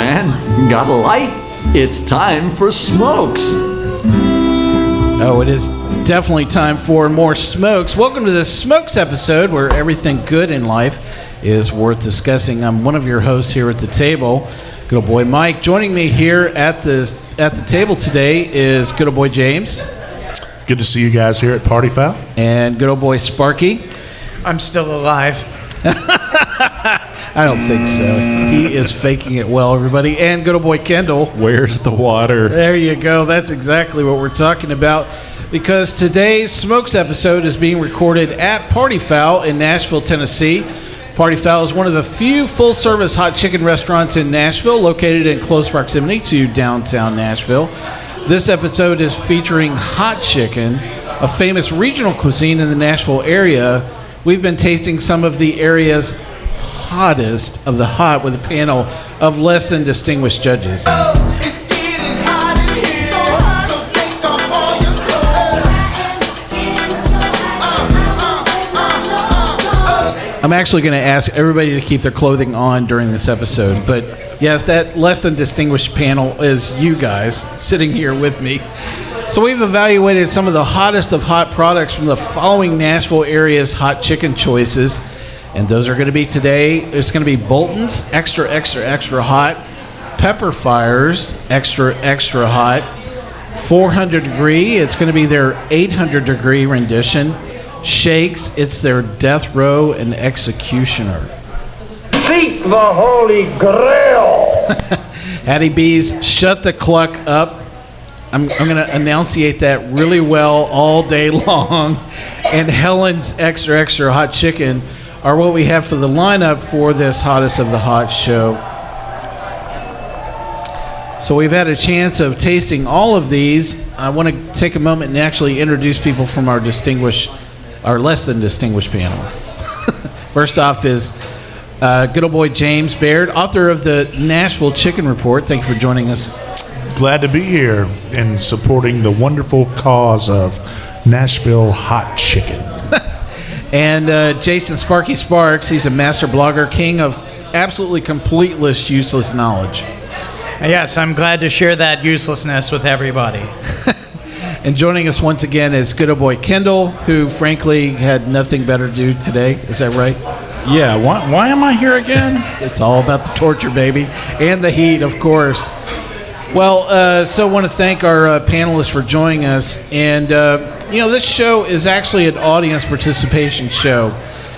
Man, got a light? It's time for smokes. Oh, it is definitely time for more smokes. Welcome to the Smokes episode where everything good in life is worth discussing. I'm one of your hosts here at the table, good old boy Mike. Joining me here at the at the table today is good old boy James Good to see you guys here at Party Fowl. and good old boy Sparky. I'm still alive. I don't think so. He is faking it well, everybody. And good old boy Kendall. Where's the water? There you go. That's exactly what we're talking about. Because today's Smokes episode is being recorded at Party Fowl in Nashville, Tennessee. Party Fowl is one of the few full service hot chicken restaurants in Nashville, located in close proximity to downtown Nashville. This episode is featuring hot chicken, a famous regional cuisine in the Nashville area. We've been tasting some of the area's hottest of the hot with a panel of less than distinguished judges. Oh, it's getting hot in here, so take off all your clothes. Uh, uh, uh, I'm actually going to ask everybody to keep their clothing on during this episode. But yes, that less than distinguished panel is you guys sitting here with me. So we've evaluated some of the hottest of hot products from the following Nashville area's hot chicken choices. And those are going to be today. It's going to be Bolton's extra, extra, extra hot, Pepperfire's extra, extra hot, 400 degree. It's going to be their 800 degree rendition. Shakes. It's their Death Row and Executioner. Seek the Holy Grail. Hattie B's Shut the Cluck Up. I'm, I'm going to enunciate that really well all day long. And Helen's Extra Extra Hot Chicken are what we have for the lineup for this Hottest of the Hot show. So we've had a chance of tasting all of these. I want to take a moment and actually introduce people from our distinguished, our less than distinguished panel. First off is uh, good old boy James Baird, author of the Nashville Chicken Report. Thank you for joining us. Glad to be here and supporting the wonderful cause of Nashville hot chicken. And uh, Jason Sparky Sparks, he's a master blogger, king of absolutely completeless, useless knowledge. Yes, I'm glad to share that uselessness with everybody. And joining us once again is good old boy Kendall, who frankly had nothing better to do today. Is that right? Yeah, why, why am I here again? It's all about the torture, baby, and the heat, of course. Well, uh, so I want to thank our uh, panelists for joining us. And, uh, you know, this show is actually an audience participation show.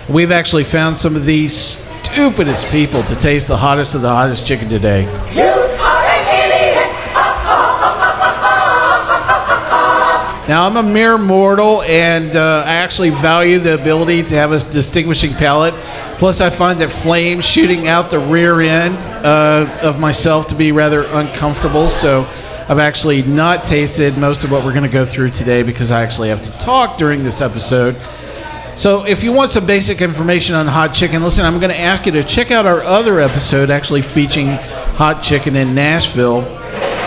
We've actually found some of the stupidest people to taste the hottest of the hottest chicken today. Now, I'm a mere mortal, and uh, I actually value the ability to have a distinguishing palate. Plus, I find that flames shooting out the rear end uh, of myself to be rather uncomfortable. So, I've actually not tasted most of what we're going to go through today because I actually have to talk during this episode. So, if you want some basic information on hot chicken, listen, I'm going to ask you to check out our other episode actually featuring hot chicken in Nashville.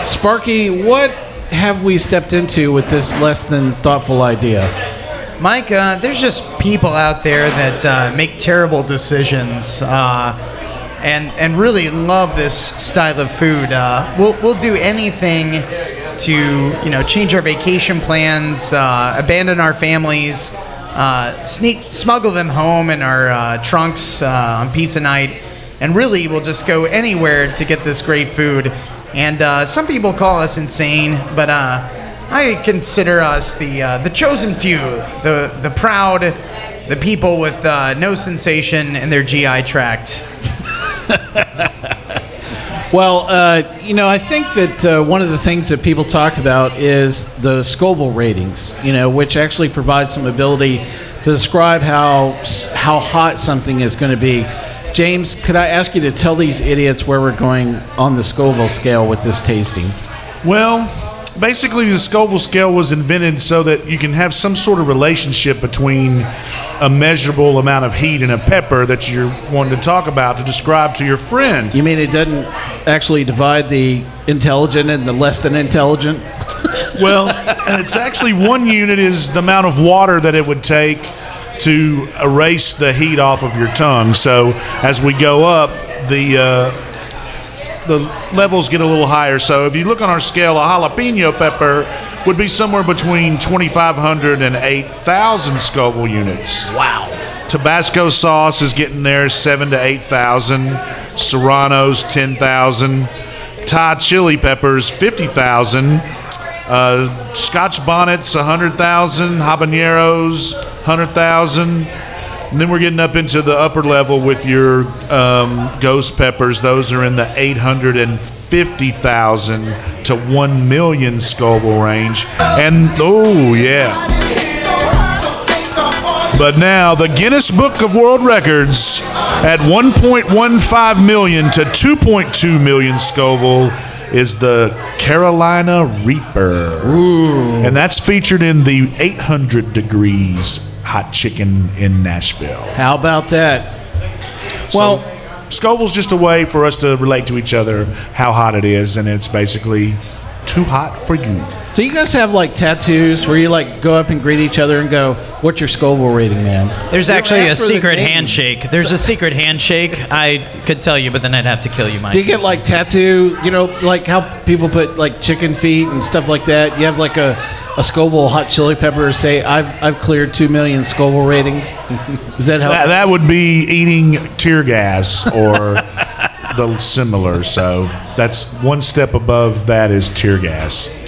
Sparky, what have we stepped into with this less than thoughtful idea? Mike, uh, there's just people out there that uh, make terrible decisions uh, and and really love this style of food. Uh, we'll we'll do anything to you know change our vacation plans, uh, abandon our families, uh, sneak smuggle them home in our uh, trunks uh, on pizza night, and really we'll just go anywhere to get this great food. And uh, some people call us insane, but I consider us the the chosen few, the the proud, the people with no sensation in their GI tract. Well, uh, you know, I think that uh, one of the things that people talk about is the Scoville ratings, you know, which actually provides some ability to describe how how hot something is going to be. James, could I ask you to tell these idiots where we're going on the Scoville scale with this tasting? Well, basically, the Scoville scale was invented so that you can have some sort of relationship between a measurable amount of heat and a pepper that you're wanting to talk about to describe to your friend. You mean it doesn't actually divide the intelligent and the less than intelligent? Well, it's actually one unit is the amount of water that it would take to erase the heat off of your tongue. So as we go up, the uh, the levels get a little higher. So if you look on our scale, a jalapeno pepper would be somewhere between 2,500 and 8,000 Scoville units. Wow. Tabasco sauce is getting there, seven to eight thousand. Serrano's ten thousand. Thai chili peppers fifty thousand. Uh, Scotch bonnets hundred thousand. Habaneros hundred thousand. And then we're getting up into the upper level with your um, ghost peppers. Those are in the eight hundred and fifty thousand to one million Scoville range. And oh yeah. But now the Guinness Book of World Records at 1.15 million to 2.2 million Scoville is the Carolina Reaper. And that's featured in the 800 degrees hot chicken in Nashville. How about that? Well, Well, Scoville's just a way for us to relate to each other how hot it is, and it's basically too hot for you. so you guys have like tattoos where you like go up and greet each other and go, "What's your Scoville rating, man?" There's You actually a ask the secret handshake. There's a secret handshake. I could tell you, but then I'd have to kill you, Mike. Do you get like tattoo? You know, like how people put like chicken feet and stuff like that. You have like a, a Scoville hot chili pepper. Say, I've I've cleared two million Scoville ratings. Is that how? That, that would be eating tear gas or the similar. So that's one step above that is tear gas.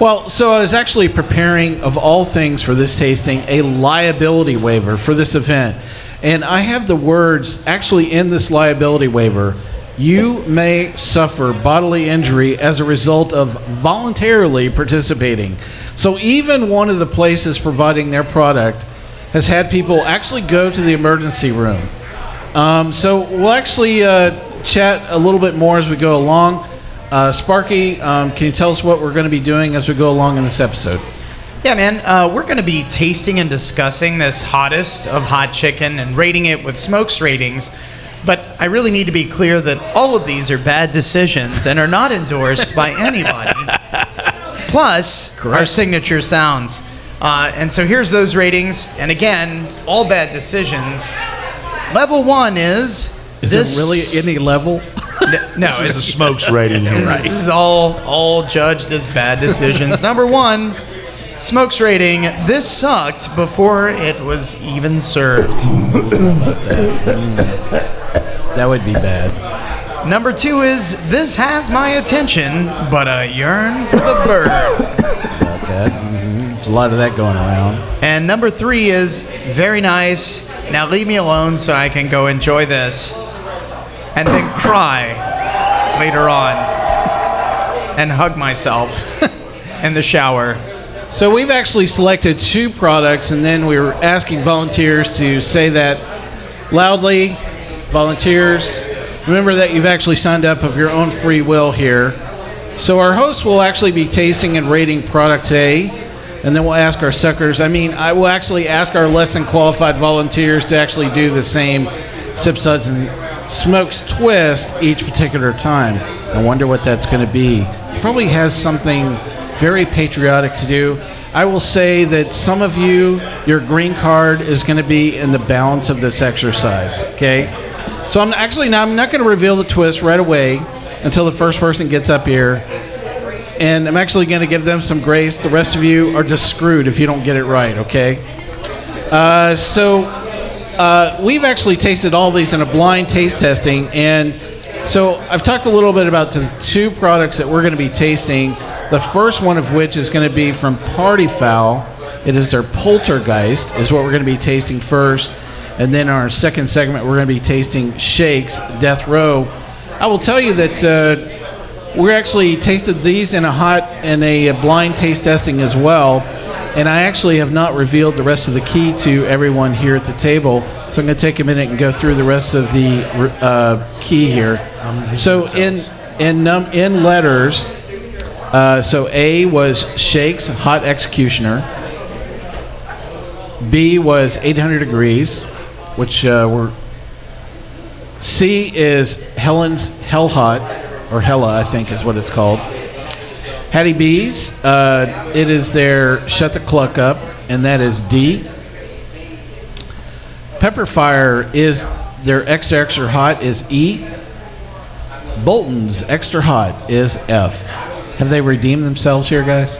Well, so I was actually preparing, of all things, for this tasting, a liability waiver for this event. And I have the words actually in this liability waiver you may suffer bodily injury as a result of voluntarily participating. So even one of the places providing their product has had people actually go to the emergency room. Um, so we'll actually uh, chat a little bit more as we go along. Uh, Sparky, um, can you tell us what we're going to be doing as we go along in this episode? Yeah, man. Uh, we're going to be tasting and discussing this hottest of hot chicken and rating it with smokes ratings. But I really need to be clear that all of these are bad decisions and are not endorsed by anybody. Plus, our signature sounds. Uh, and so here's those ratings. And again, all bad decisions. Level one is. Is this, there really any level? No, This is the smokes rating. this, is- this is all all judged as bad decisions. Number one, smokes rating. This sucked before it was even served. That would be bad. Number two is this has my attention, but I yearn for the bird. About that. There's a lot of that going around. And number three is very nice. Now leave me alone so I can go enjoy this, and then cry later on, and hug myself in the shower. So we've actually selected two products, and then we were asking volunteers to say that loudly. Volunteers, remember that you've actually signed up of your own free will here. So our host will actually be tasting and rating product A, and then we'll ask our suckers. I mean, I will actually ask our less than qualified volunteers to actually do the same sip suds and smokes twist each particular time. I wonder what that's going to be. Probably has something very patriotic to do. I will say that some of you, your green card is going to be in the balance of this exercise. Okay, so I'm actually now I'm not going to reveal the twist right away until the first person gets up here, and I'm actually going to give them some grace. The rest of you are just screwed if you don't get it right. Okay. Uh, so uh, we've actually tasted all these in a blind taste testing, and so I've talked a little bit about the two products that we're going to be tasting. The first one of which is going to be from Party Fowl. It is their Poltergeist, is what we're going to be tasting first, and then our second segment we're going to be tasting Shakes Death Row. I will tell you that uh, we actually tasted these in a hot in a blind taste testing as well. And I actually have not revealed the rest of the key to everyone here at the table, so I'm going to take a minute and go through the rest of the uh, key here. So in in num- in letters, uh, so A was Shakes Hot Executioner. B was 800 degrees, which uh, were. C is Helen's Hell Hot, or Hella, I think is what it's called. Hattie B's, uh, it is their Shut the Cluck Up, and that is D. Pepperfire is their extra extra hot is E. Bolton's extra hot is F. Have they redeemed themselves here, guys?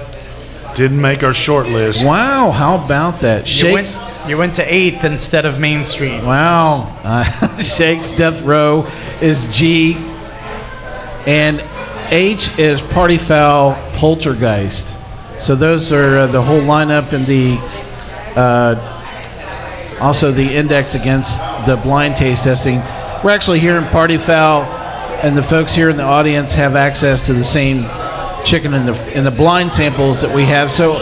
Didn't make our short list. Wow, how about that? You went, Shakes. You went to eighth instead of Main Street. Wow. Uh, Shakes Death Row is G. And H is Party Fowl Poltergeist. So those are uh, the whole lineup and the uh, also the index against the blind taste testing. We're actually here in Party Fowl, and the folks here in the audience have access to the same chicken in the in the blind samples that we have. So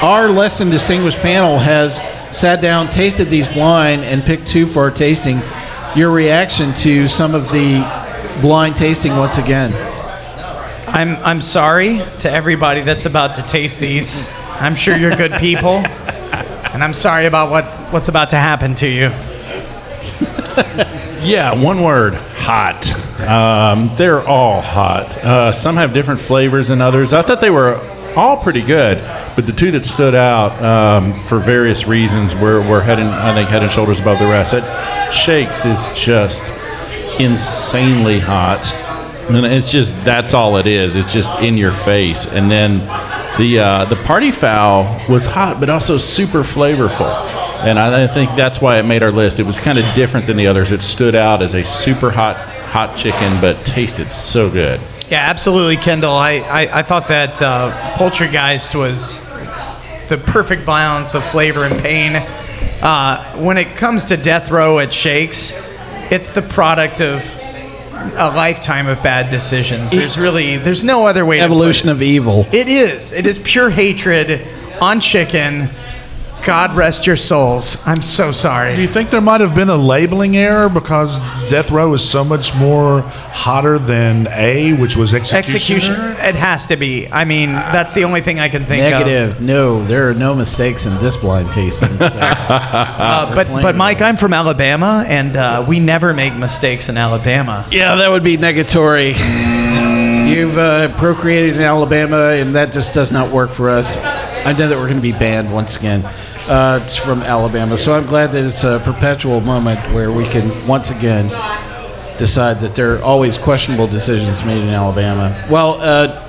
our less than distinguished panel has sat down, tasted these wine, and picked two for our tasting. Your reaction to some of the blind tasting once again? I'm I'm sorry to everybody that's about to taste these. I'm sure you're good people, and I'm sorry about what what's about to happen to you. Yeah, one word hot. Um, they're all hot. Uh, some have different flavors than others. I thought they were all pretty good, but the two that stood out um, for various reasons were, were head and, I think head and shoulders above the rest. That Shakes is just insanely hot. And it's just that's all it is. It's just in your face. And then the uh, the party foul was hot, but also super flavorful. And I, I think that's why it made our list. It was kind of different than the others. It stood out as a super hot hot chicken, but tasted so good. Yeah, absolutely, Kendall. I, I, I thought that uh, Poltergeist was the perfect balance of flavor and pain. Uh, when it comes to Death Row at Shakes, it's the product of a lifetime of bad decisions. There's really there's no other way. Evolution of evil. it is. It is pure hatred on chicken. God rest your souls. I'm so sorry. Do you think there might have been a labeling error because Death Row is so much more hotter than A, which was Executioner? Execution. It has to be. I mean, that's the only thing I can think of. Negative. No, there are no mistakes in this blind tasting. So. Uh, but but Mike, I'm from Alabama, and uh, we never make mistakes in Alabama. yeah, that would be negatory. You've uh, procreated in Alabama, and that just does not work for us. I know that we're going to be banned once again. Uh, it's from Alabama, so I'm glad that it's a perpetual moment where we can once again decide that there are always questionable decisions made in Alabama. Well, uh,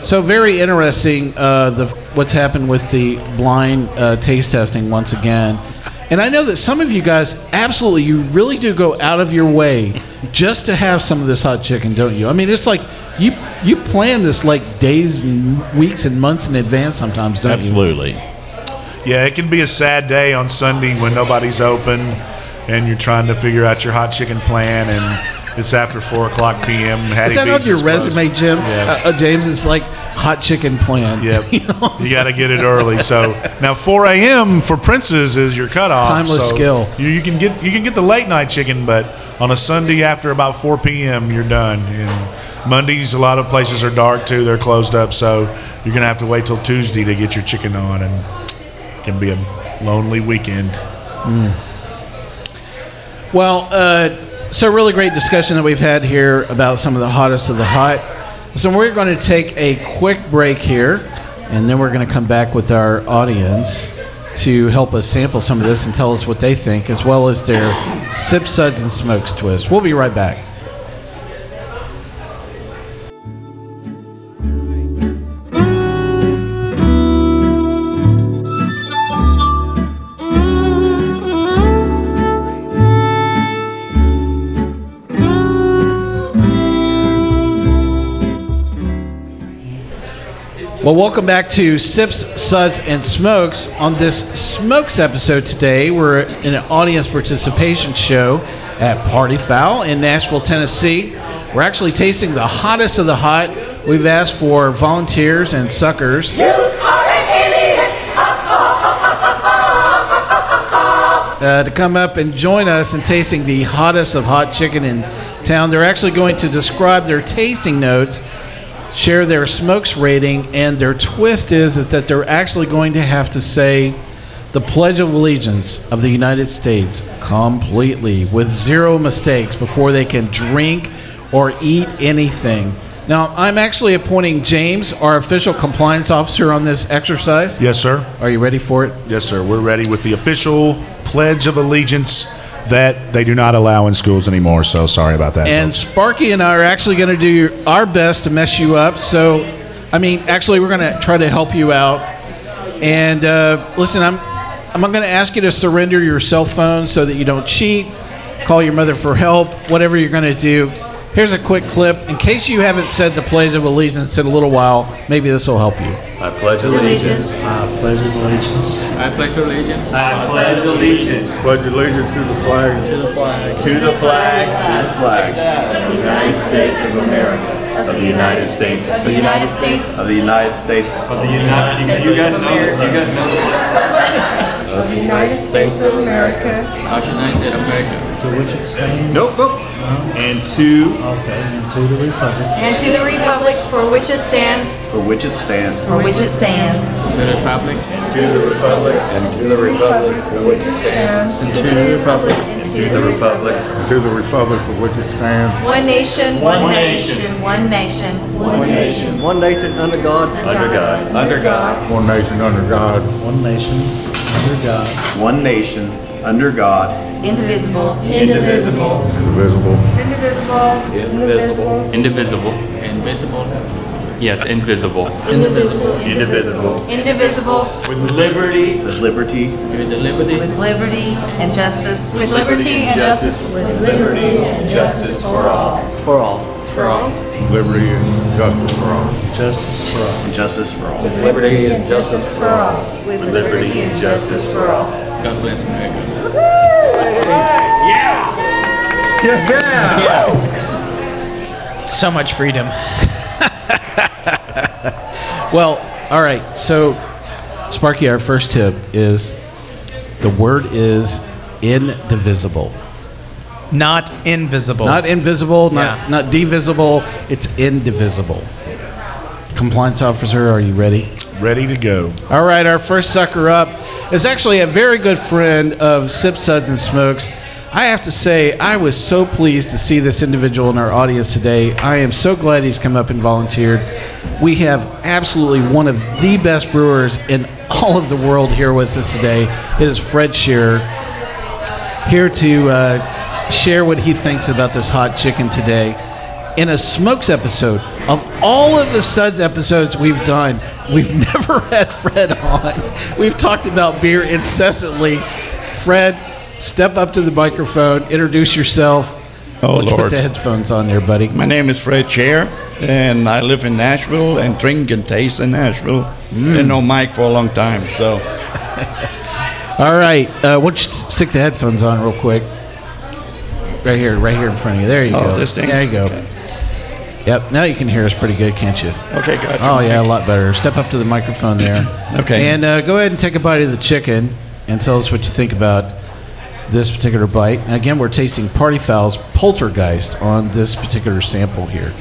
so very interesting uh, the what's happened with the blind uh, taste testing once again. And I know that some of you guys absolutely you really do go out of your way just to have some of this hot chicken, don't you? I mean, it's like you you plan this like days and weeks and months in advance sometimes, don't you? Absolutely. Yeah, it can be a sad day on Sunday when nobody's open and you're trying to figure out your hot chicken plan and it's after 4 o'clock p.m. Hattie Is that on your closed. resume, Jim? Yeah. Uh, uh, James, it's like hot chicken plan. Yep. You know, you got to get it early. So now 4 a.m. for Prince's is your cutoff. Timeless so skill. You, you can get you can get the late night chicken, but on a Sunday after about 4 p.m. you're done. And Mondays a lot of places are dark too; they're closed up. So you're gonna have to wait till Tuesday to get your chicken on, and can be a lonely weekend. Well, uh, so really great discussion that we've had here about some of the hottest of the hot. So we're going to take a quick break here, and then we're going to come back with our audience to help us sample some of this and tell us what they think, as well as their sip suds and smokes twist. We'll be right back. Well, welcome back to Sips, Suds, and Smokes. On this Smokes episode today, we're in an audience participation show at Party Fowl in Nashville, Tennessee. We're actually tasting the hottest of the hot. We've asked for volunteers and suckers. Uh, to come up and join us in tasting the hottest of hot chicken in town. They're actually going to describe their tasting notes share their smokes rating, and their twist is, is that they're actually going to have to say the Pledge of Allegiance of the United States completely with zero mistakes before they can drink or eat anything. Now, I'm actually appointing James, our official compliance officer, on this exercise. Yes, sir. Are you ready for it? Yes, sir. We're ready with the official Pledge of Allegiance that they do not allow in schools anymore. So sorry about that. And folks. Sparky and I are actually going to do our best to mess you up. So, I mean, actually, we're going to try to help you out. And uh, listen, I'm I'm going to ask you to surrender your cell phone so that you don't cheat. Call your mother for help. Whatever you're going to do. Here's a quick clip in case you haven't said the Pledge of Allegiance in a little while. Maybe this will help you. I pledge allegiance. I pledge of allegiance. I pledge allegiance. I pledge allegiance. Pledge allegiance to the flag. To the flag. To the flag. To the flag. Of the United States of America. Of the United States. Of the United States. Of the United States. Of the United States. You guys know. You guys know. Of the United States of America. Of the United States of America. To which it stands. Nope, nope. And to. Okay, and to the republic. And to the republic for which it stands. For which it stands. For which it stands. To the republic. And to the republic. And to the republic. For which it stands. And to the republic. And to the republic. To the republic for which it stands. One nation. One nation. One nation. One nation. One nation under God. Under God. Under God. One nation under God. One nation. Under God. One nation under God. Indivisible. Indivisible. Indivisible. Indivisible. Indivisible. Invisible. Yes, invisible. Indivisible. Indivisible. Indivisible. With liberty. With liberty. With liberty. With liberty and justice. With liberty and justice. justice. With Liberty and justice for all. For all. For all. Liberty and justice for all. Justice for all. Justice for all. Liberty and justice For all. With liberty and justice for all. God bless America. Yeah. Yeah. yeah. So much freedom. Well, all right. So, Sparky, our first tip is the word is indivisible. Not invisible. Not invisible, not Yeah. not divisible. It's indivisible. Compliance officer, are you ready? Ready to go. All right, our first sucker up is actually a very good friend of Sip Suds and Smokes. I have to say, I was so pleased to see this individual in our audience today. I am so glad he's come up and volunteered. We have absolutely one of the best brewers in all of the world here with us today. It is Fred Scheer, here to uh, share what he thinks about this hot chicken today. In a Smokes episode, of all of the Suds episodes we've done, we've never had Fred on. We've talked about beer incessantly. Fred, step up to the microphone, introduce yourself. Oh, Let's Put the headphones on there, buddy. My name is Fred Scheer, and I live in Nashville and drink and taste in Nashville. And know Mike for a long time, so All right, uh, why don't you stick the headphones on real quick? Right here, right here in front of you. There you Oh, go. this thing? There you go. Yep. Now you can hear us pretty good, can't you? okay, gotcha. Oh yeah, a lot better. Step up to the microphone there. Okay. And uh, go ahead and take a bite of the chicken and tell us what you think about this particular bite. And again, we're tasting Party Fowl's Poltergeist on this particular sample here.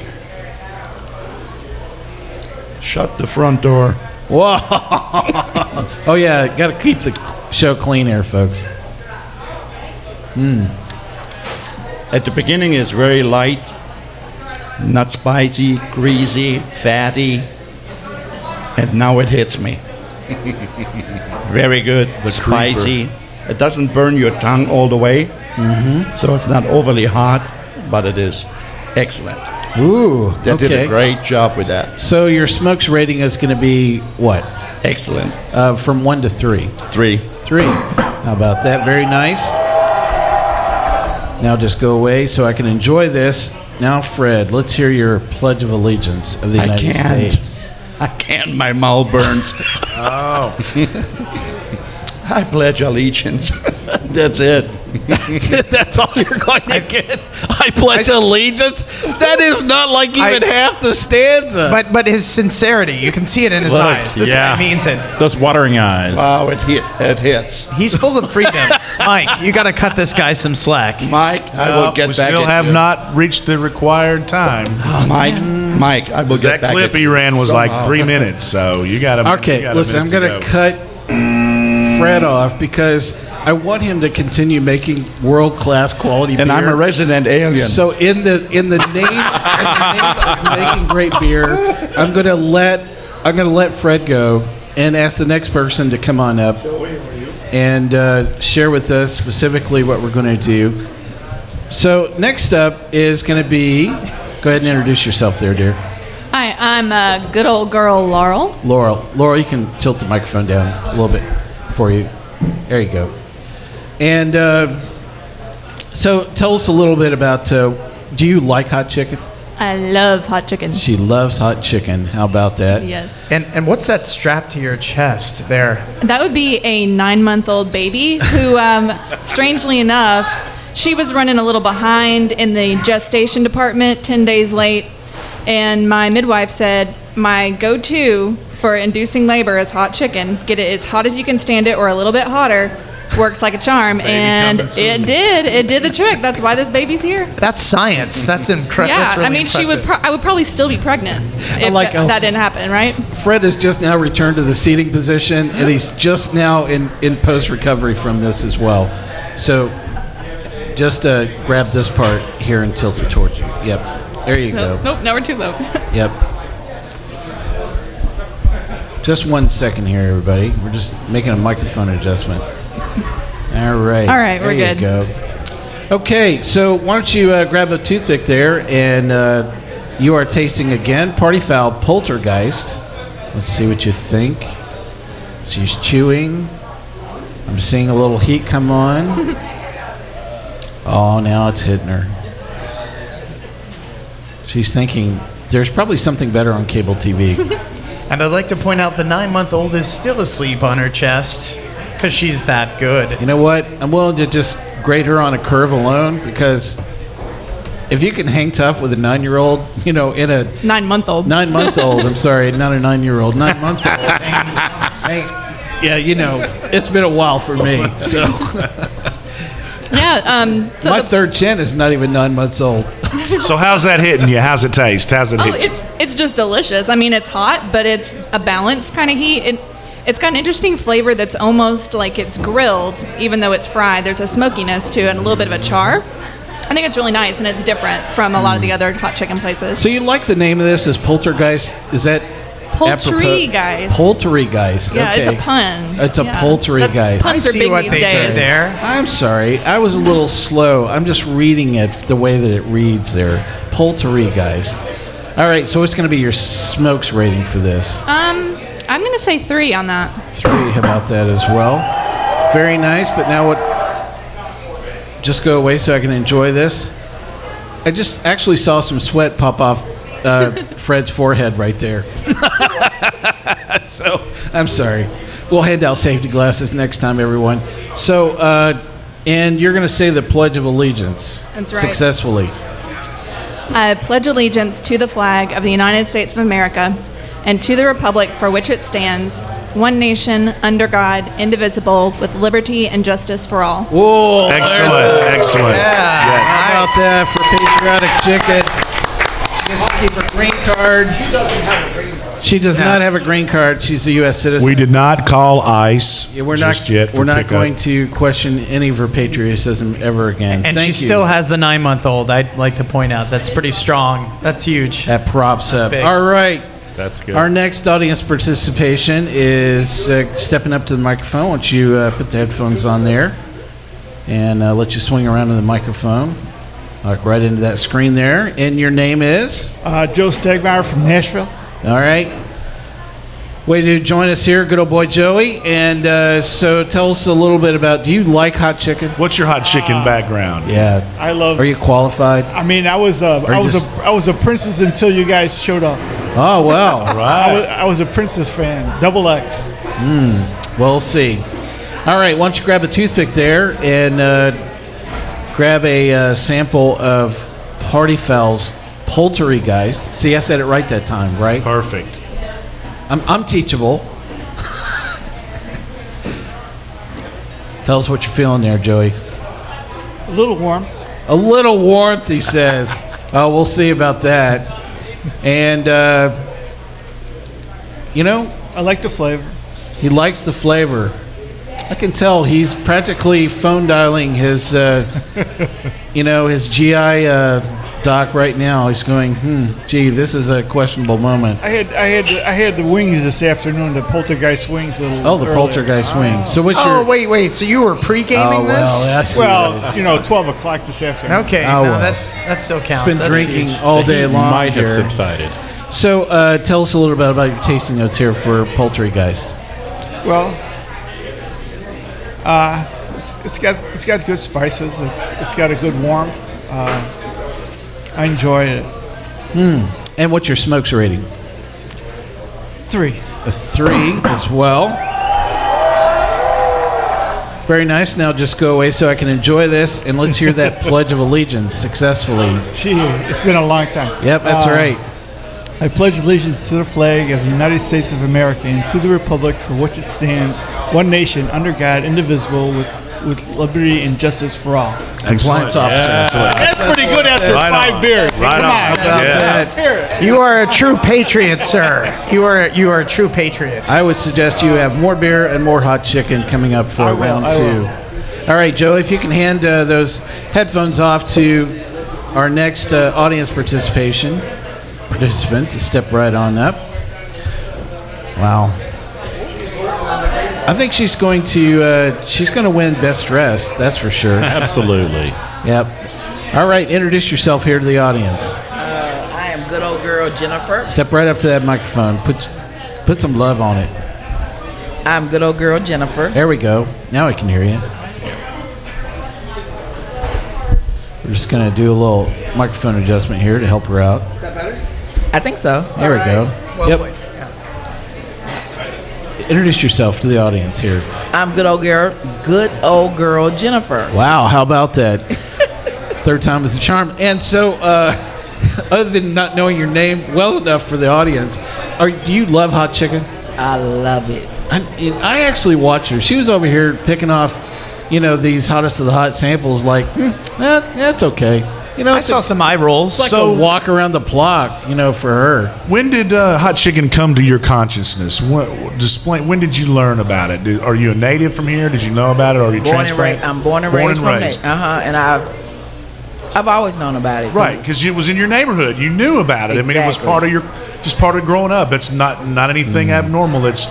Shut the front door. Whoa! oh yeah, got to keep the show clean here, folks. At the beginning, it's very light, not spicy, greasy, fatty, and now it hits me. very good, the spicy. It doesn't burn your tongue all the way, mm-hmm. so it's not overly hot, but it is excellent. Ooh, They okay. did a great job with that. So your smokes rating is going to be what? Excellent. Uh, from one to three. Three. Three. How about that? Very nice. Now just go away so I can enjoy this. Now, Fred, let's hear your Pledge of Allegiance of the I United can't. States. I can't. My mouth burns. Oh. I pledge allegiance. That's it. That's all you're going to get. I pledge allegiance. That is not like even I- half the stanza. But but his sincerity, you can see it in his Look, eyes. This yeah. guy means it. Those watering eyes. Wow, it hit. It hits. He's full of freedom. Mike, you got to cut this guy some slack. Mike, I will Well, get we back still at have you. not reached the required time. Oh, Mike, Mike, I will get that back clip at he ran got was like three minutes, so you got to. okay, listen, I'm going to cut Fred off because I want him to continue making world class quality And beer. I'm a resident alien. So in the in the name, in the name of making great beer, I'm gonna let I'm gonna let Fred go and ask the next person to come on up and uh, share with us specifically what we're going to do. So next up is going to be. Go ahead and introduce yourself, there, dear. Hi, I'm a good old girl, Laurel. Laurel. Laurel, you can tilt the microphone down a little bit for you. There you go. And uh, so, tell us a little bit about. Uh, do you like hot chicken? I love hot chicken. She loves hot chicken. How about that? Yes. And and what's that strapped to your chest there? That would be a nine month old baby who, um, strangely enough, she was running a little behind in the gestation department, 10 days late. And my midwife said, My go to for inducing labor is hot chicken. Get it as hot as you can stand it or a little bit hotter. Works like a charm. and it did. It did the trick. That's why this baby's here. That's science. That's incredible. Yeah, That's really I mean, she would. Pro- I would probably still be pregnant if like that, that didn't happen, right? Fred has just now returned to the seating position, and he's just now in, in post recovery from this as well. So, just uh, grab this part here and tilt it towards you. Yep. There you Nope, go. nope, now we're too low. Yep. Just one second here, everybody. We're just making a microphone adjustment. All right. All right, we're there good. You go. Okay, so why don't you uh, grab a toothpick there, and uh, you are tasting again Party Fowl Poltergeist. Let's see what you think. She's chewing. I'm seeing a little heat come on. oh, now it's hitting her. She's thinking there's probably something better on cable TV. And I'd like to point out the nine-month-old is still asleep on her chest because she's that good. You know what? I'm willing to just grade her on a curve alone because if you can hang tough with a nine year old, you know, in a Nine month old. nine month old, I'm sorry, not a nine year old, nine month old. yeah, you know, it's been a while for me. So Yeah. Um. So my the, third chin is not even nine months old. So how's that hitting you? How's it taste? How's it oh, hit you? it's it's just delicious. I mean, it's hot, but it's a balanced kind of heat. It, it's got an interesting flavor that's almost like it's grilled, even though it's fried. There's a smokiness to it and a little bit of a char. I think it's really nice and it's different from a lot of the mm. other hot chicken places. So you like the name of this as Poltergeist? Is that Poultry apropos? guys. Poltergeist. Yeah, it's a pun. It's a Yeah. poltergeist. That's- I are see big what these they days. did there. I'm sorry. I was a little slow. I'm just reading it the way that it reads there. Poltergeist. All right, so what's going to be your smokes rating for this? Um, I'm gonna say three on that. Three. About that as well? Very nice. But now what? Just go away so I can enjoy this. I just actually saw some sweat pop off uh, Fred's forehead right there. so I'm sorry. We'll hand out safety glasses next time, everyone. So, uh, and you're going to say the Pledge of Allegiance That's right. successfully. I pledge allegiance to the flag of the United States of America and to the republic for which it stands, one nation, under God, indivisible, with liberty and justice for all. Whoa! Excellent, excellent. Yes! How about that for patriotic chicken? Just keep her green card. She doesn't have a green card. She does not have a green card. She's a U.S. citizen. We did not call ICE Yeah, we're just not. yet. for we're not pickup. going to question any of her patriotism ever again. And Thank she you. still has the nine-month-old. I'd like to point out that's pretty strong. That's huge. that props up. big. All right. That's good. Our next audience participation is uh, stepping up to the microphone. Why don't you uh, put the headphones on there and uh, let you swing around to the microphone, like right into that screen there. And your name is? Uh, Joe Stegmeyer from Nashville. All right. Way to join us here, good old boy Joey. And uh, so tell us a little bit about do you like hot chicken? What's your hot chicken background? Yeah. I love. Are you qualified? I mean, I was uh, Or I was just- a I was a princess until you guys showed up. Oh, well. I was, I was a Prince's fan. Double X. We'll see. All right, why don't you grab a toothpick there and uh, grab a uh, sample of Party Fowl's Poultrygeist. See, I said it right that time, right? Perfect. I'm, I'm teachable. Tell us what you're feeling there, Joey. A little warmth. A little warmth, he says. oh, we'll see about that. And, uh, you know, I like the flavor. he likes the flavor. I can tell he's practically phone dialing his, uh, you know, his GI uh, doc right now. He's going, hmm, gee, this is a questionable moment. I had I had I had the wings this afternoon. The poltergeist wings. A little Oh, the earlier. poltergeist wings. So what's oh your? wait, wait. So you were pre-gaming Oh, well, this? that's- Well, you know, twelve o'clock this afternoon. Okay, Oh, no, well. that's that still counts. It's been That's drinking huge. all day long might have subsided. So uh, tell us a little bit about your tasting notes here for Poultrygeist. Well, uh, it's, it's got it's got good spices. It's it's got a good warmth. Uh, I enjoy it. Hmm. And what's your smokes rating? Three. A three as well. Very nice. Now just go away so I can enjoy this, and let's hear that Pledge of Allegiance successfully. Gee, it's been a long time. Yep, that's Uh, right. I pledge allegiance to the flag of the United States of America and to the republic for which it stands, one nation, under God, indivisible, with, with liberty and justice for all. Compliance officer. That's pretty good after Right five on. beers. Right Come on. on. Yeah. Let's hear it. You are a true patriot, sir. You are you are a true patriot. I would suggest you have more beer and more hot chicken coming up for I will, round I two. All right, Joe, if you can hand uh, those headphones off to our next uh, audience participation participant to step right on up. Wow. I think she's going to uh, she's going to win best dressed. That's for sure. Absolutely. Yep. All right, introduce yourself here to the audience. Uh, I am good old girl Jennifer. Step right up to that microphone. Put put some love on it. I'm good old girl Jennifer. There we go. Now I can hear you. We're just going to do a little microphone adjustment here to help her out. Is that better? I think so. There we go. Well yep. played. Yeah. Introduce yourself to the audience here. I'm good old girl, good old girl Jennifer. Wow, how about that? Third time is a charm. And so, uh, other than not knowing your name well enough for the audience, are, do you love hot chicken? I love it. I, I actually watched her. She was over here picking off, you know, these hottest of the hot samples. Like, hmm, that, that's okay. You know, I saw a- some eye rolls. It's like So- a walk around the block, you know, for her. When did uh, hot chicken come to your consciousness? When, display, when did you learn about it? Did, are you a native from here? Did you know about it? Or are you Born and transplant? raised. I'm born and raised from there. Uh huh. And I've I've always known about it. Right, because it was in your neighborhood. You knew about it. I mean, it was part of your, just part of growing up. It's not not anything Mm. abnormal. It's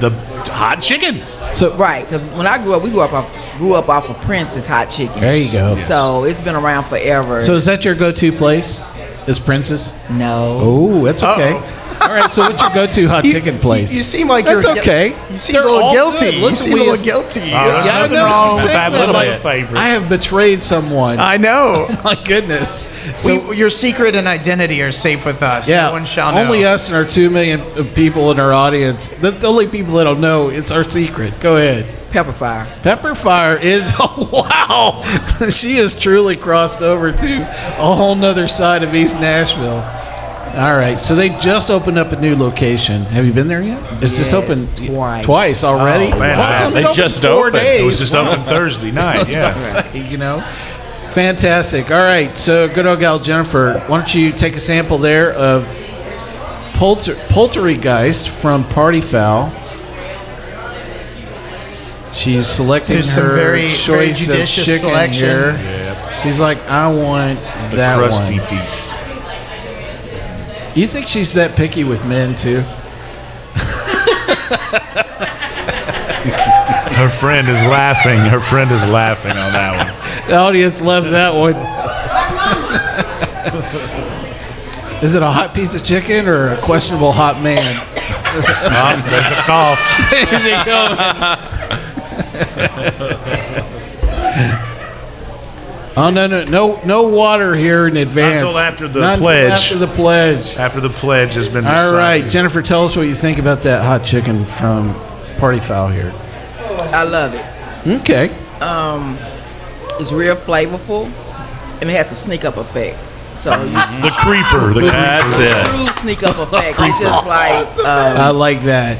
the hot chicken. So right, because when I grew up, we grew up off, grew up off of Prince's hot chicken. There you go. So it's been around forever. So is that your go-to place? Is Prince's? no. Oh, that's okay. All right. So what's your go-to hot You- chicken place? You, you seem like That's you're gu- okay. You seem They're a little all guilty. good. You Listen, seem a we little just- guilty. Oh, there's Yeah, I nothing know what wrong she's with saying, that but little like, favorite. I have betrayed someone. I know. My goodness. So we, your secret and identity are safe with us. yeah, no one shall know. only us and our two million people in our audience. The, the only people that don't know it's our secret. Go ahead. Pepperfire. Pepper Fire is oh wow, she has truly crossed over to a whole nother side of East Nashville. All right, so they just opened up a new location. Have you been there yet? It's just opened twice. twice already. Oh, fantastic. Well, it's only They open just four opened. Days. It was just open Thursday night. was Yeah. say, you know. Fantastic. All right, so good old gal Jennifer, why don't you take a sample there of Polter, Poltergeist from Party Fowl. She's selecting There's her very- very choice judicious of chicken selection. here. She's like, I want The that crusty one. piece. You think she's that picky with men too? Her friend is laughing. Her friend is laughing on that one. The audience loves that one. Is it a hot piece of chicken or a questionable hot man? Oh, there's a cough. Here's it going. Oh no no no no water here in advance. Until after the Not until pledge. after the pledge. After the pledge has been All decided. right, Jennifer, tell us what you think about that hot chicken from Party Fowl here. I love it. Okay. Um, it's real flavorful, and it has a sneak up effect. So you, The creeper. The That's creeper. it. true sneak up effect. It's just like I um, like that.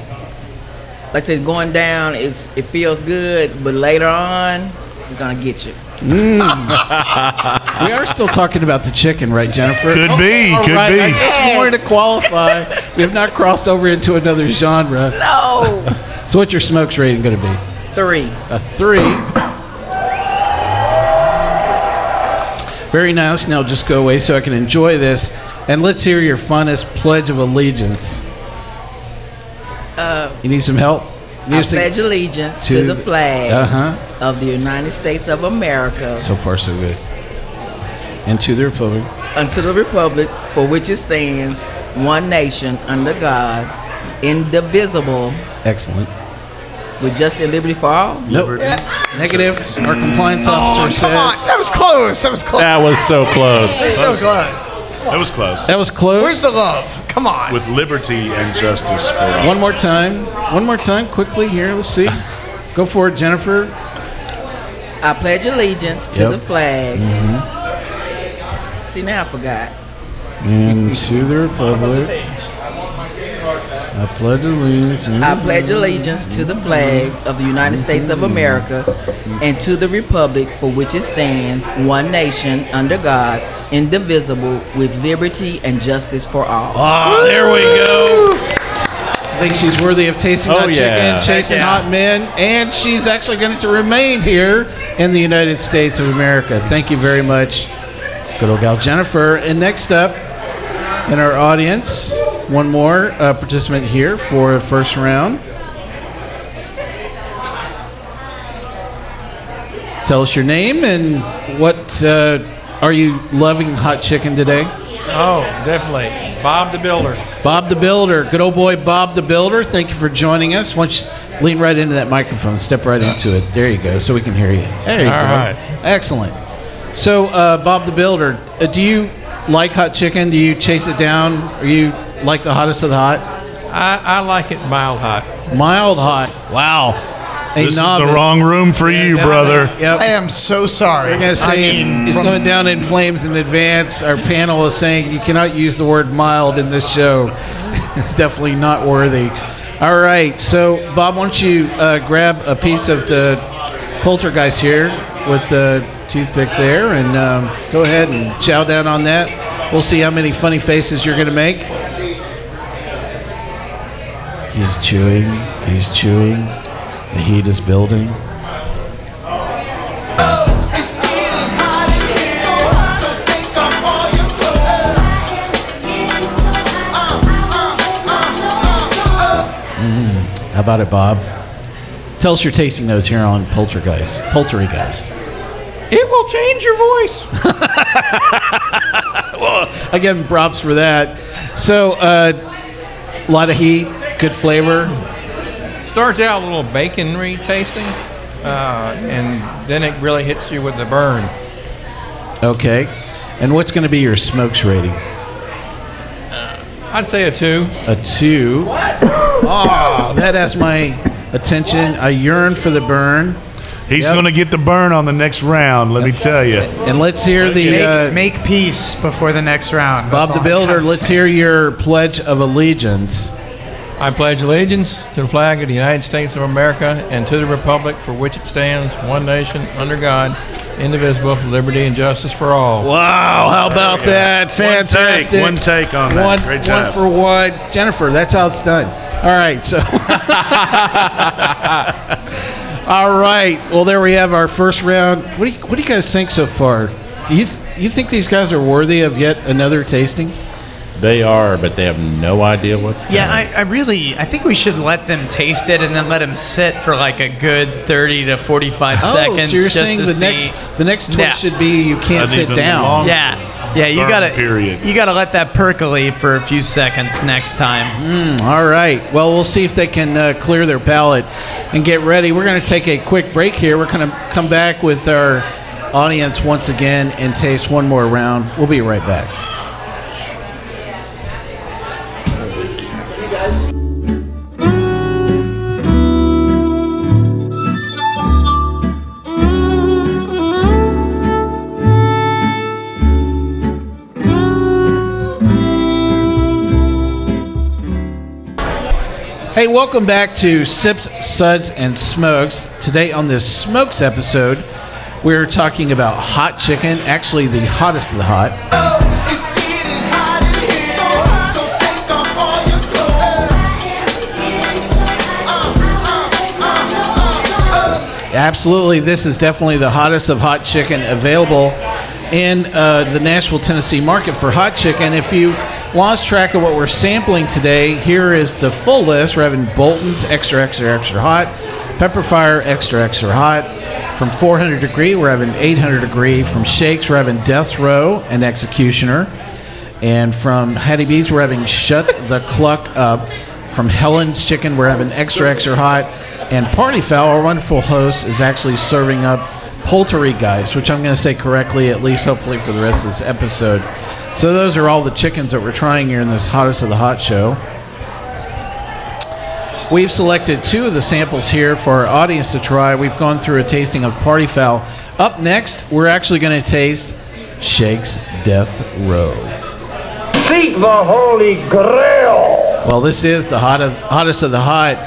like I said, going down is it feels good, but later on, it's gonna get you. We are still talking about the chicken, right, Jennifer? Could be, could right, be. I just wanted to qualify. we have not crossed over into another genre. No, So, what's your smokes rating going to be? three. A three. Very nice. Now just go away so I can enjoy this. And let's hear your funnest pledge of allegiance. Uh, You need some help? You I us pledge allegiance to, the flag Uh-huh. of the United States of America So far, so good. And to the republic. unto the republic for which it stands, one nation under God, indivisible, Excellent. with justice and liberty for all. Nope. Negative. Our compliance officer Come on, says. that was close. That was close. That was so close. so close. That was close. That was close. Where's the love? Come on. With liberty and justice for all. One more time. One more time, quickly here. Let's see. Go for it, Jennifer. I pledge allegiance to Yep. the flag. Mhm. See, now I forgot. And to the republic. I pledge allegiance. I pledge allegiance to the flag of the United States of America and to the republic for which it stands, one nation under God, indivisible, with liberty and justice for all. Ah, there we go. I think she's worthy of tasting Oh, hot yeah. chicken, chasing yeah. hot men, and she's actually going to remain here in the United States of America. Thank you very much, good old gal Jennifer. And next up in our audience, one more uh, participant here for the first round. Tell us your name and what uh, are you loving hot chicken today? Oh, definitely. Bob the Builder. Bob the Builder, good old boy Bob the Builder. Thank you for joining us. Why don't you lean right into that microphone, step right into it. There you go, so we can hear you. There you All go. right. Excellent. So, uh, Bob the Builder, uh, do you like hot chicken? Do you chase it down? Are you like the hottest of the hot? I, I like it mild hot. Mild hot. Wow. A This is the wrong room for you, brother. Yep. I am so sorry. I'm gonna say I mean, it's going down in flames in advance. Our panel is saying you cannot use the word mild in this show. It's definitely not worthy. All right, so Bob, why don't you uh, grab a piece of the poltergeist here with the toothpick there, and um, go ahead and chow down on that. We'll see how many funny faces you're going to make. He's chewing. He's chewing. The heat is building. How about it, Bob? Tell us your tasting notes here on Poltergeist. Poltergeist. It will change your voice. well, again, props for that. So, uh, a lot of heat, good flavor. Starts out a little baconry tasting, uh, and then it really hits you with the burn. Okay. And what's going to be your smokes rating? I'd say a two. A two. What? Oh, that has my attention. I yearn for the burn. He's Yep. going to get the burn on the next round, let me tell you. And let's hear the make, uh, make peace before the next round. Bob That's the all I Builder. gotta Let's say. hear your pledge of allegiance. I pledge allegiance to the flag of the United States of America and to the republic for which it stands, one nation, under God, indivisible, liberty and justice for all. Wow, how about that? One take, Fantastic. one take on that. One, Great one for one. Jennifer, that's how it's done. All right, so. All right. Well, there we have our first round. What do you, what do you guys think so far? Do you th- you think these guys are worthy of yet another tasting? They are, but they have no idea what's coming. Yeah, I, I really, I think we should let them taste it and then let them sit for like a good 30 to 45 Oh, seconds. so you're just saying to the see. next the next twist Yeah. should be you can't An sit down. longer Yeah, yeah, you gotta, period. you gotta let that percolate for a few seconds next time. Mm, all right. Well, we'll see if they can uh, clear their palate and get ready. We're going to take a quick break here. We're going to come back with our audience once again and taste one more round. We'll be right back. Hey, welcome back to Sips, Suds, and Smokes. Today on this Smokes episode, we're talking about hot chicken, actually the hottest of the hot. Absolutely, this is definitely the hottest of hot chicken available in uh, the Nashville, Tennessee market for hot chicken. If you lost track of what we're sampling today, here is the full list. We're having Bolton's extra, extra, extra hot, Pepperfire extra, extra hot. From 400 degree, we're having 800 degree. From Shakes, we're having Death's Row and Executioner. And from Hattie B's, we're having Shut the Cluck Up. From Helen's Chicken, we're having extra, extra hot. And Party Fowl, our wonderful host, is actually serving up Poultrygeist, which I'm going to say correctly, at least hopefully for the rest of this episode. So those are all the chickens that we're trying here in this hottest of the hot show. We've selected two of the samples here for our audience to try. We've gone through a tasting of Party fowl. Up next, we're actually going to taste Shake's Death Row. Seek the Holy Grail. Well, this is the hot of, hottest of the hot,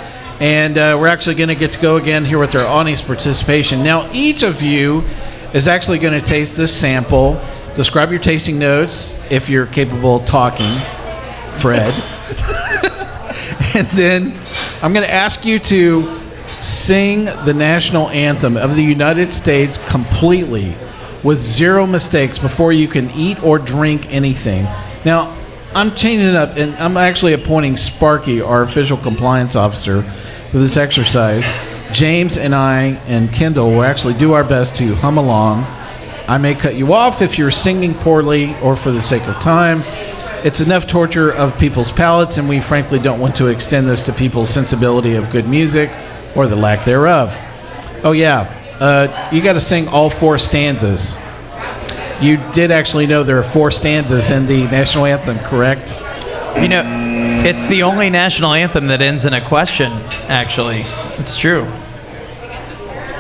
and uh, we're actually going to get to go again here with our audience participation. Now, each of you is actually going to taste this sample. Describe your tasting notes if you're capable of talking, Fred. and then I'm going to ask you to sing the national anthem of the United States completely with zero mistakes before you can eat or drink anything. Now, I'm changing it up, and I'm actually appointing Sparky, our official compliance officer, for this exercise. James and I and Kendall will actually do our best to hum along. I may cut you off if you're singing poorly or for the sake of time. It's enough torture of people's palates, and we frankly don't want to extend this to people's sensibility of good music or the lack thereof. Oh, yeah, uh, you got to sing all four stanzas. You did actually know there are four stanzas in the national anthem, correct? You know, it's the only national anthem that ends in a question, actually. It's true.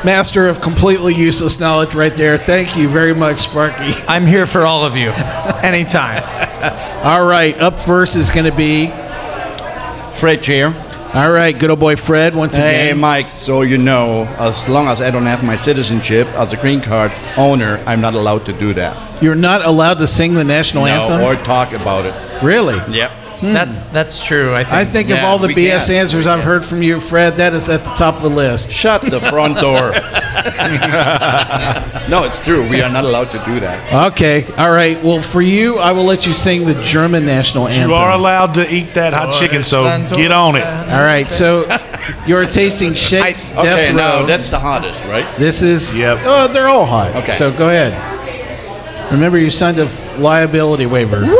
Master of completely useless knowledge right there. Thank you very much, Sparky. I'm here for all of you. Anytime. All right, up first is going to be Fred here. All right, good old boy Fred once again. Hey. Mike, so you know, as long as I don't have my citizenship as a green card owner, I'm not allowed to do that. You're not allowed to sing the national no, anthem? or talk about it. Really? Yep. Hmm. That that's true. I think. I think of Yeah, all the we BS can. answers I've heard from you, Fred, that is at the top of the list. Shut the front door. no, it's true. We are not allowed to do that. Okay, all right. Well, for you, I will let you sing the German national anthem. You are allowed to eat that hot chicken, so get on it. All right, so you're tasting Shake's Okay, Death now Row. that's the hottest, right? This is. Yep. Oh, they're all hot. Okay. So go ahead. Remember, you signed a liability waiver.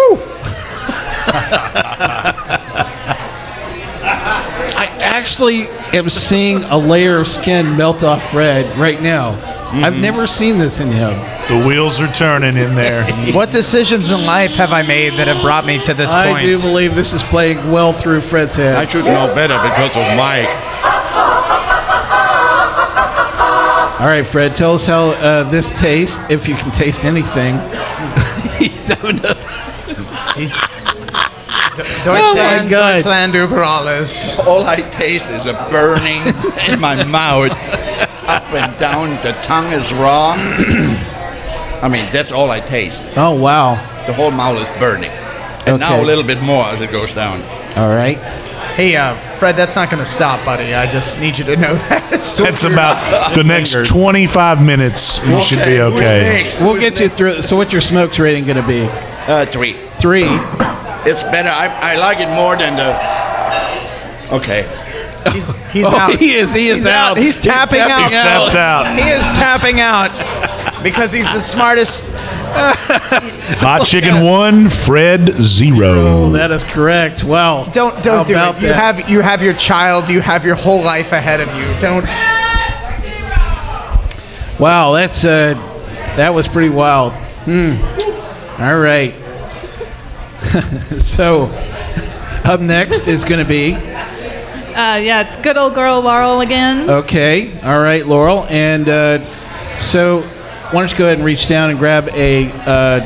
I actually am seeing a layer of skin melt off Fred right now. I've never seen this in him. The wheels are turning in there. What decisions in life have I made that have brought me to this I point? I do believe this is playing well through Fred's head. I should know better because of Mike. All right, Fred, tell us how uh, this tastes, if you can taste anything. He's having Oh Deutschland. Deutschland über alles. All I taste is a burning in my mouth, up and down. The tongue is raw. I mean, that's all I taste. Oh, wow. The whole mouth is burning. And now a little bit more as it goes down. All right. Hey, uh, Fred, that's not going to stop, buddy. I just need you to know that. That's about the next 25 minutes. You should be okay. We'll get you through. So, what's your smokes rating going to be? Uh, three. Three. It's better. I, I like it more than the. Okay. He's, he's Oh, out. he is- he is He's out. He's tapping tapping out. He's tapped out. He is tapping out because he's the smartest. Hot chicken one, Fred Oh, zero. that is correct. Wow. Don't don't do it. You that? have you have your child. You have your whole life ahead of you. Don't. Wow, that's uh, that was pretty wild. Hmm. All right. so, up next is going to be Uh, yeah, it's good old girl Laurel again. okay. All right, Laurel, and uh, so why don't you go ahead and reach down and grab a uh,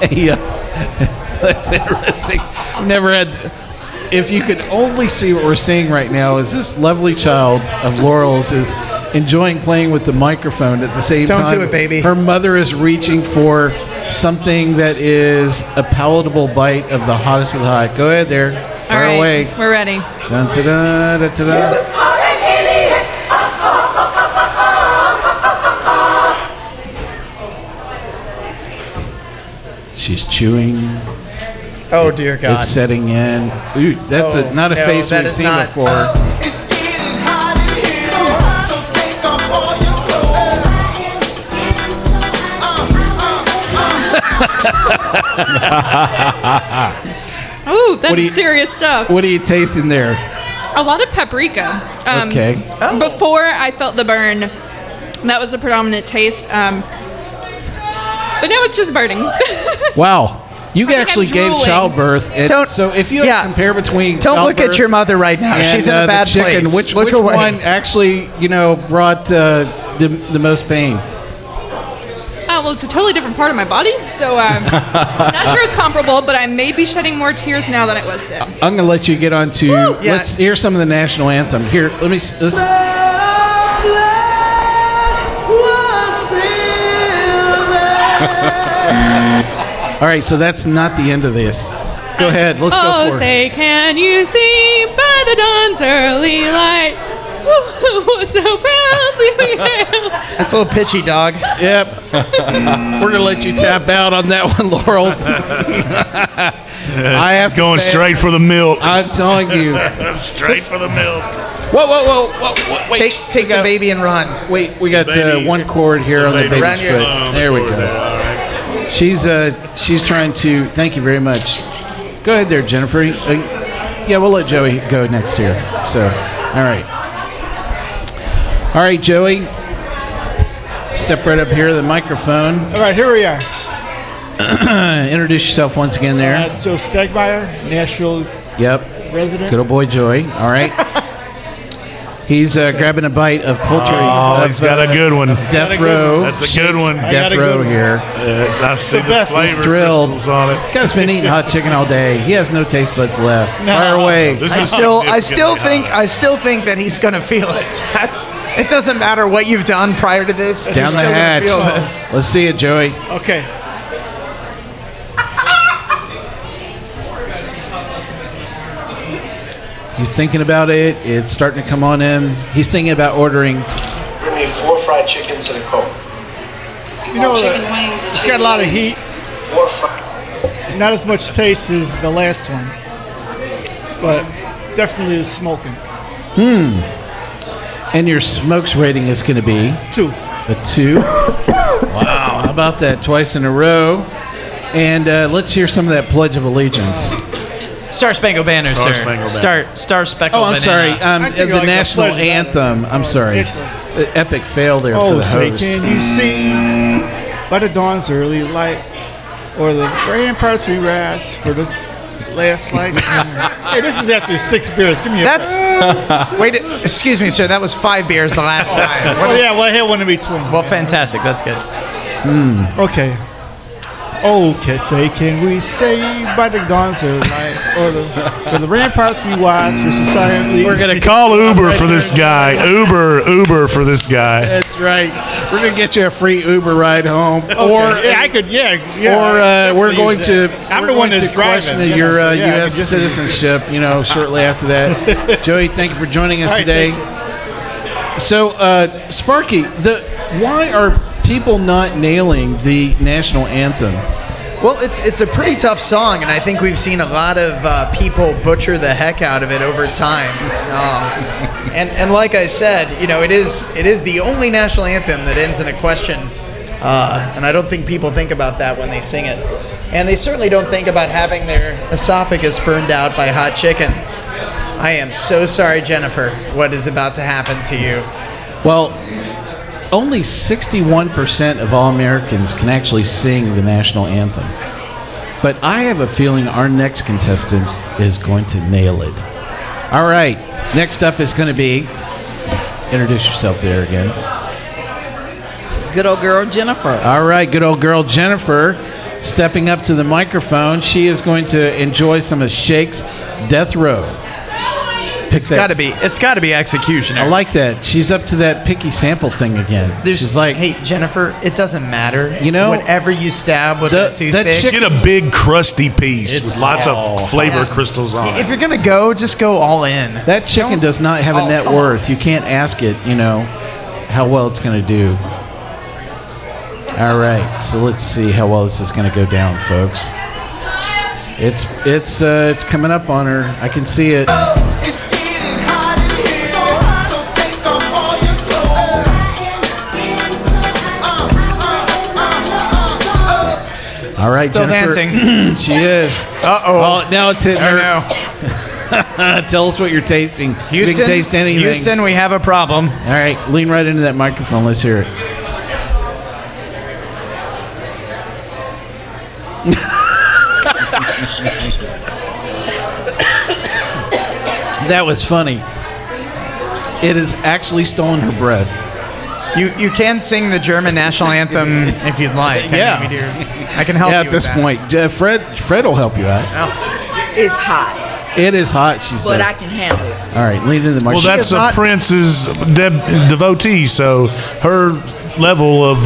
a. Uh, that's interesting. I've never had. if you could only see what we're seeing right now, is this lovely child of Laurel's is enjoying playing with the microphone at the same time. Don't do it, baby. Her mother is reaching for something that is a palatable bite of the hottest of the hot. Go ahead there. All Fire right, away. we're ready. Dun, da, da, da, da, da. She's chewing. Oh dear God. It's setting in. Ooh, that's Oh, a, not a no, face we've seen not- before. Ooh, that's What you- serious stuff. What are you tasting there? A lot of paprika. Um, Okay. Before I felt the burn, that was the predominant taste. Um, but now it's just burning. Wow. You I'm actually gave childbirth. And Don't- so if you yeah. compare between Don't look at your mother right now. and, She's in uh, a bad the chicken, place. Which, Look which away. one actually, you know, brought uh, the, the most pain? Oh, well, it's a totally different part of my body, so um, not sure it's comparable, but I may be shedding more tears now than it was then. I'm gonna let you get on to. Yeah. Let's hear some of the national anthem. Here, let me. Let's, all right, so that's not the end of this. Go ahead. Let's oh, go for it. Oh, say, can you see by the dawn's early light? What so proudly we hail? That's a little pitchy, dog. Yep. We're gonna let you tap out on that one, Laurel. I have She's to going say- straight for the milk. I'm telling you. straight for the milk. Whoa, whoa, whoa, whoa, whoa wait. Take take the baby and run. Wait, we got uh, Babies. one cord here on the Babies. baby's Around your- foot. There we go. She's uh she's trying to. Thank you very much. Go ahead there, Jennifer. Uh, yeah, we'll let Joey go next here. So, all right, all right, Joey. Step right up here to the microphone. All right, here we are. Introduce yourself once again there. Uh, Joe Stegmeyer, Nashville Yep. resident. Good old boy Joey. All right. He's uh, grabbing a bite of poultry. Oh, of, he's got a uh, good one. Death row. That's a good one. Death got a good row one. here. Uh, I see the, best. flavor thrilled. crystals on it. Guy's been eating hot chicken all day. He has no taste buds left. No. Fire away. This I is still I still think hot. I still think that he's gonna feel it. That's it doesn't matter what you've done prior to this. Down the hatch. Feel this. Let's see it, Joey. Okay. He's thinking about it. It's starting to come on him. He's thinking about ordering. Bring me four fried chickens and a coke. You know, uh, it's got a lot of heat. Four fried. Not as much taste as the last one, but definitely is smoking. And your smokes rating is going to be Two. a two. Wow. How about that? Twice in a row. And uh, let's hear some of that Pledge of Allegiance. Star Spangled Banner, Star sir. Spangled Banner. Star Star Speckled Oh, I'm sorry. Um, I think the like the national Pledge of Honor. anthem. I'm sorry. Excellent. Uh, Epic fail there for Oh, the say, host. can you see by the dawn's early light, or the ramparts we rise for the last light? hey, this is after six beers. Give me a. That's wait. Excuse me, sir. That was five beers the last time. What oh is- yeah, well I had one in between. Well, fantastic. That's good. Hmm. Okay. Okay, say, can we say by the dawn's early light, or the, or the ramparts we watch for society? We're gonna Call Uber for this guy. Uber, Uber for this guy. That's right. We're gonna get you a free Uber ride home, Okay, or yeah, I could, yeah, yeah. or uh, we're going use to. I'm we're the one going that's to question driving. you know, your so, uh, yeah, I U.S. citizenship. You know, shortly after that. Joey, thank you for joining us All right, today. So, uh, Sparky, the why are people not nailing the national anthem? Well, it's it's a pretty tough song, and I think we've seen a lot of uh, people butcher the heck out of it over time. Um, and and like I said, you know, it is it is the only national anthem that ends in a question, uh, and I don't think people think about that when they sing it. And they certainly don't think about having their esophagus burned out by hot chicken. I am so sorry, Jennifer. What is about to happen to you? Well, only 61% of all Americans can actually sing the national anthem. But I have a feeling our next contestant is going to nail it. All right, next up is going to be introduce yourself there again. Good old girl Jennifer. All right, good old girl Jennifer stepping up to the microphone. She is going to enjoy some of Shake's Death Row. Pick It's got to be. It's got to be executioner. I like that. She's up to that picky sample thing again. She's like, hey Jennifer, it doesn't matter. You know- whatever you stab with that toothpick. Get a big crusty piece It's with lots all of flavor hot. crystals on if you're gonna go, just go all in. That chicken does not have a Oh, net come on. worth. You can't ask it, you know, how well it's going to do. All right, so let's see how well this is going to go down, folks. It's it's uh, it's coming up on her. I can see it. All right, Still Jennifer. dancing. she is. Uh-oh. Oh, now it's hitting her. Tell us what you're tasting. you Houston, can taste anything. Houston, we have a problem. All right, lean right into that microphone. Let's hear it. that was funny. It has actually stolen her breath. You you can sing the German national anthem if you'd like. I Yeah. mean, I can help yeah, you at with this that. point, uh, Fred Fred will help you out. It's hot, It is hot, she says. but I can handle it. All right, lean into the Well, microphone. that's a Prince's de- devotee, so her level of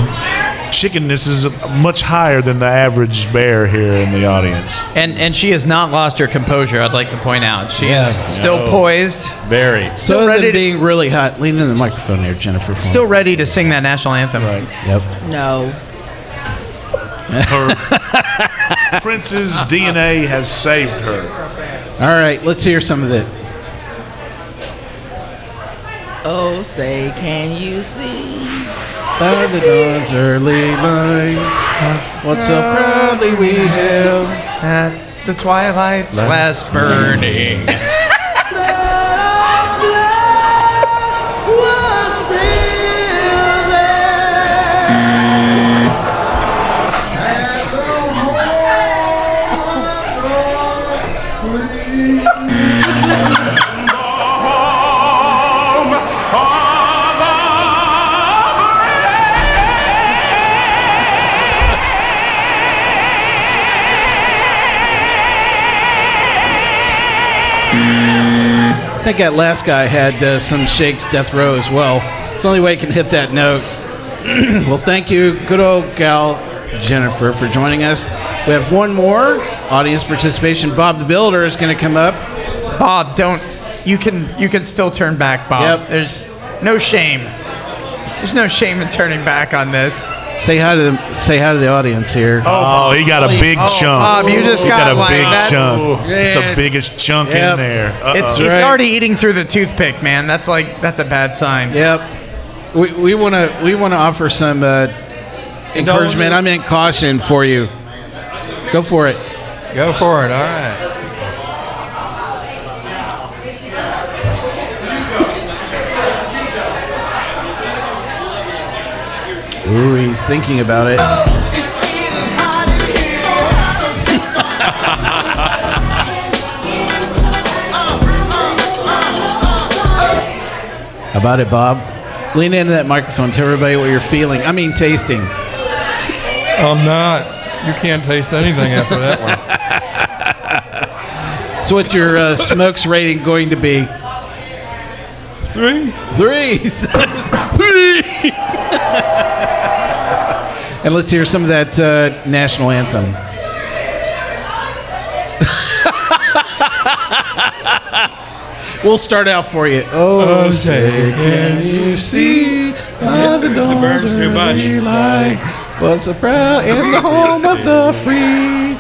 chickenness is much higher than the average bear here in the audience. And and she has not lost her composure. I'd like to point out she Yeah. is still No. poised, Very. still So ready than to, being really hot. Lean in the microphone here, Jennifer. for me. still ready to sing that national anthem. Right. Yep. No. Her Prince's DNA has saved her. All right, let's hear some of it. Oh, say, can you see? By the dawn's early light, what so proudly we hailed at the twilight's last burning. Think that last guy had uh, some Shakes Death Row as well. It's the only way he can hit that note. well, thank you, good old gal Jennifer, for joining us. We have one more audience participation. Bob the Builder is going to come up. Bob, don't. You can you can still turn back, Bob. Yep. There's no shame. There's no shame in turning back on this. Say hi to the say hi to the audience here. Oh, he got a big Oh, chunk. Bob, you just he got, got, a like, big that's- chunk. It's the Man. biggest chunk Yep. in there. Uh-oh. It's it's already eating through the toothpick, man. That's like that's a bad sign. Yep. We we want to we want to offer some uh, encouragement. I meant caution for you. Go for it. Go for it. All right. Ooh, he's thinking about it. About it, Bob? Lean into that microphone. Tell everybody what you're feeling. I mean, tasting. I'm not. You can't taste anything after that one. So, what's your uh, smokes rating going to be? Three. Three. Three. And let's hear some of that uh, national anthem. we'll start out for you. Oh, say, can you see by the dawn's much. early light was so proud in the home of the free.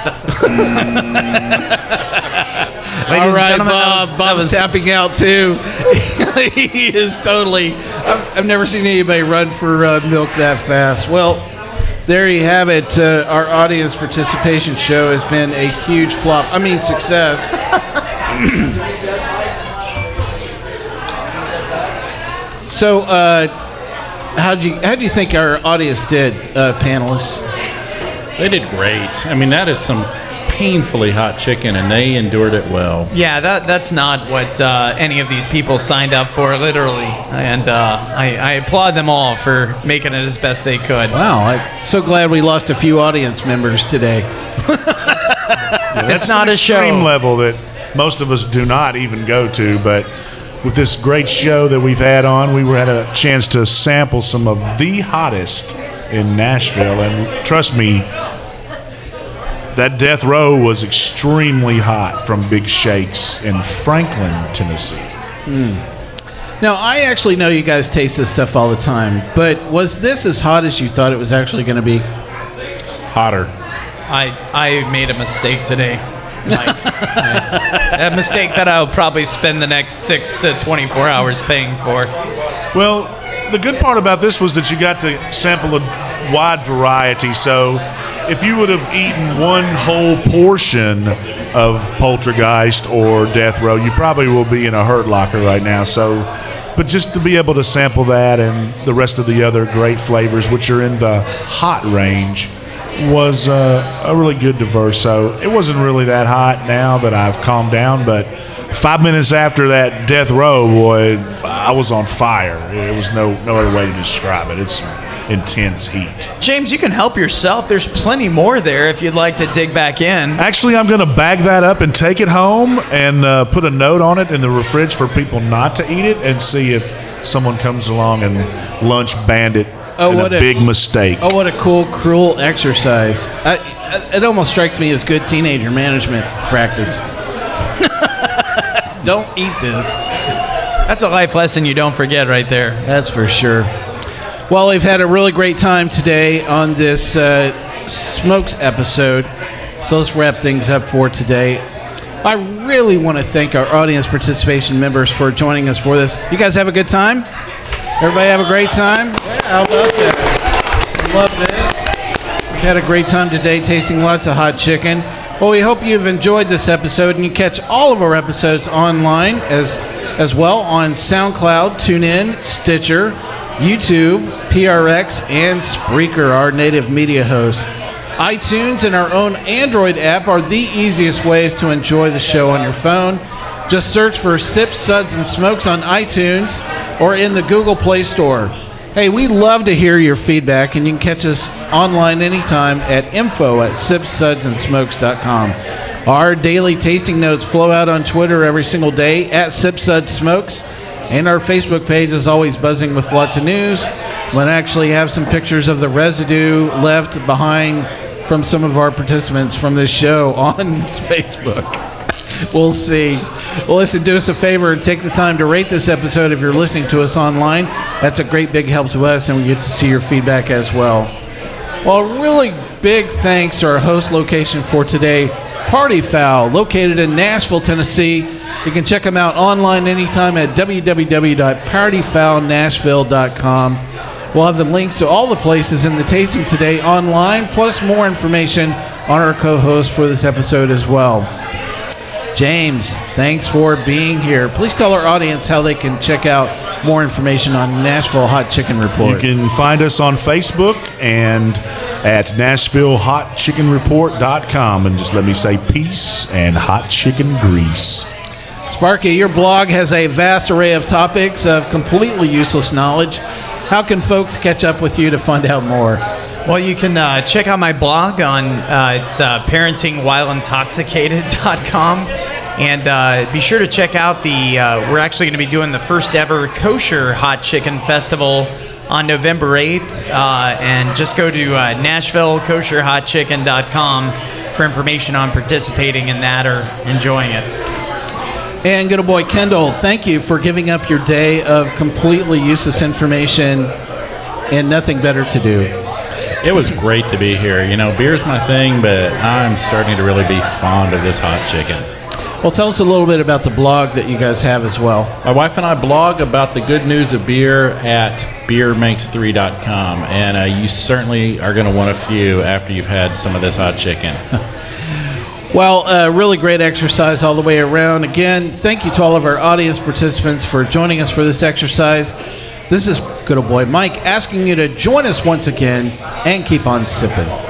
All right, Bob. Bob's was- tapping out too. he is totally. I've, I've never seen anybody run for uh, milk that fast. Well, there you have it. Uh, our audience participation show has been a huge flop. I mean, success. so, uh, how do you how do you think our audience did, uh, panelists? They did great. I mean, that is some painfully hot chicken, and they endured it well. Yeah, that that's not what uh, any of these people signed up for, literally. And uh, I, I applaud them all for making it as best they could. Wow, I'm so glad we lost a few audience members today. That's not an a show. level that most of us do not even go to. But with this great show that we've had on, we were had a chance to sample some of the hottest in Nashville, and trust me, that death row was extremely hot from Big Shakes in Franklin, Tennessee. Hmm. Now, I actually know you guys taste this stuff all the time, but was this as hot as you thought it was actually going to be? Hotter. I I made a mistake today. Like, a mistake that I'll probably spend the next six to 24 hours paying for. Well, the good part about this was that you got to sample a wide variety. So if you would have eaten one whole portion of Poultrygeist or Death Row, you probably will be in a hurt locker right now. So, but just to be able to sample that and the rest of the other great flavors, which are in the hot range, was uh, a really good diverse. So it wasn't really that hot now that I've calmed down, but five minutes after that death row, boy, I was on fire. It was no no other way to describe it. It's intense heat. James, you can help yourself. There's plenty more there if you'd like to dig back in. Actually, I'm going to bag that up and take it home and uh, put a note on it in the fridge for people not to eat it and see if someone comes along and lunch bandit Oh, what a, a- big mistake. Oh, what a cool, cruel exercise. I, I- it almost strikes me as good teenager management practice. don't eat this. That's a life lesson you don't forget right there. That's for sure. Well, we've had a really great time today on this uh, Smokes episode. So let's wrap things up for today. I really want to thank our audience participation members for joining us for this. You guys have a good time? Everybody have a great time? Yeah, how about that? Love this. We've had a great time today tasting lots of hot chicken. Well, we hope you've enjoyed this episode and you catch all of our episodes online as as well on SoundCloud, TuneIn, Stitcher, YouTube, PRX, and Spreaker, our native media hosts. iTunes and our own Android app are the easiest ways to enjoy the show on your phone. Just search for Sips, Suds, and Smokes on iTunes or in the Google Play Store. Hey, we love to hear your feedback, and you can catch us online anytime at info at sipssudsandsmokes.com. Our daily tasting notes flow out on Twitter every single day at SipSudsSmokes, and our Facebook page is always buzzing with lots of news. We'll actually have some pictures of the residue left behind from some of our participants from this show on Facebook. We'll see. Well, listen, do us a favor and take the time to rate this episode if you're listening to us online. That's a great big help to us, and we get to see your feedback as well. Well, a really big thanks to our host location for today, Party Fowl, located in Nashville, Tennessee. You can check them out online anytime at www.partyfowlnashville.com. We'll have the links to all the places in the tasting today online, plus more information on our co host for this episode as well. James, thanks for being here. Please tell our audience how they can check out more information on Nashville Hot Chicken Report. You can find us on Facebook and at NashvilleHotChickenReport.com. And just let me say peace and hot chicken grease. Sparky, your blog has a vast array of topics of completely useless knowledge. How can folks catch up with you to find out more? Well, you can uh, check out my blog on uh, it's uh, parentingwhileintoxicated.com. And uh, be sure to check out the. Uh, we're actually going to be doing the first ever kosher hot chicken festival on November 8th. Uh, and just go to uh, NashvilleKosherHotChicken.com for information on participating in that or enjoying it. And good old boy Kendall, thank you for giving up your day of completely useless information and nothing better to do. It was great to be here. You know, beer's my thing, but I'm starting to really be fond of this hot chicken. Well, tell us a little bit about the blog that you guys have as well. My wife and I blog about the good news of beer at beermakes3.com, and uh, you certainly are going to want a few after you've had some of this hot chicken. Well, uh, really great exercise all the way around. Again, thank you to all of our audience participants for joining us for this exercise. This is good old boy Mike asking you to join us once again and keep on sipping.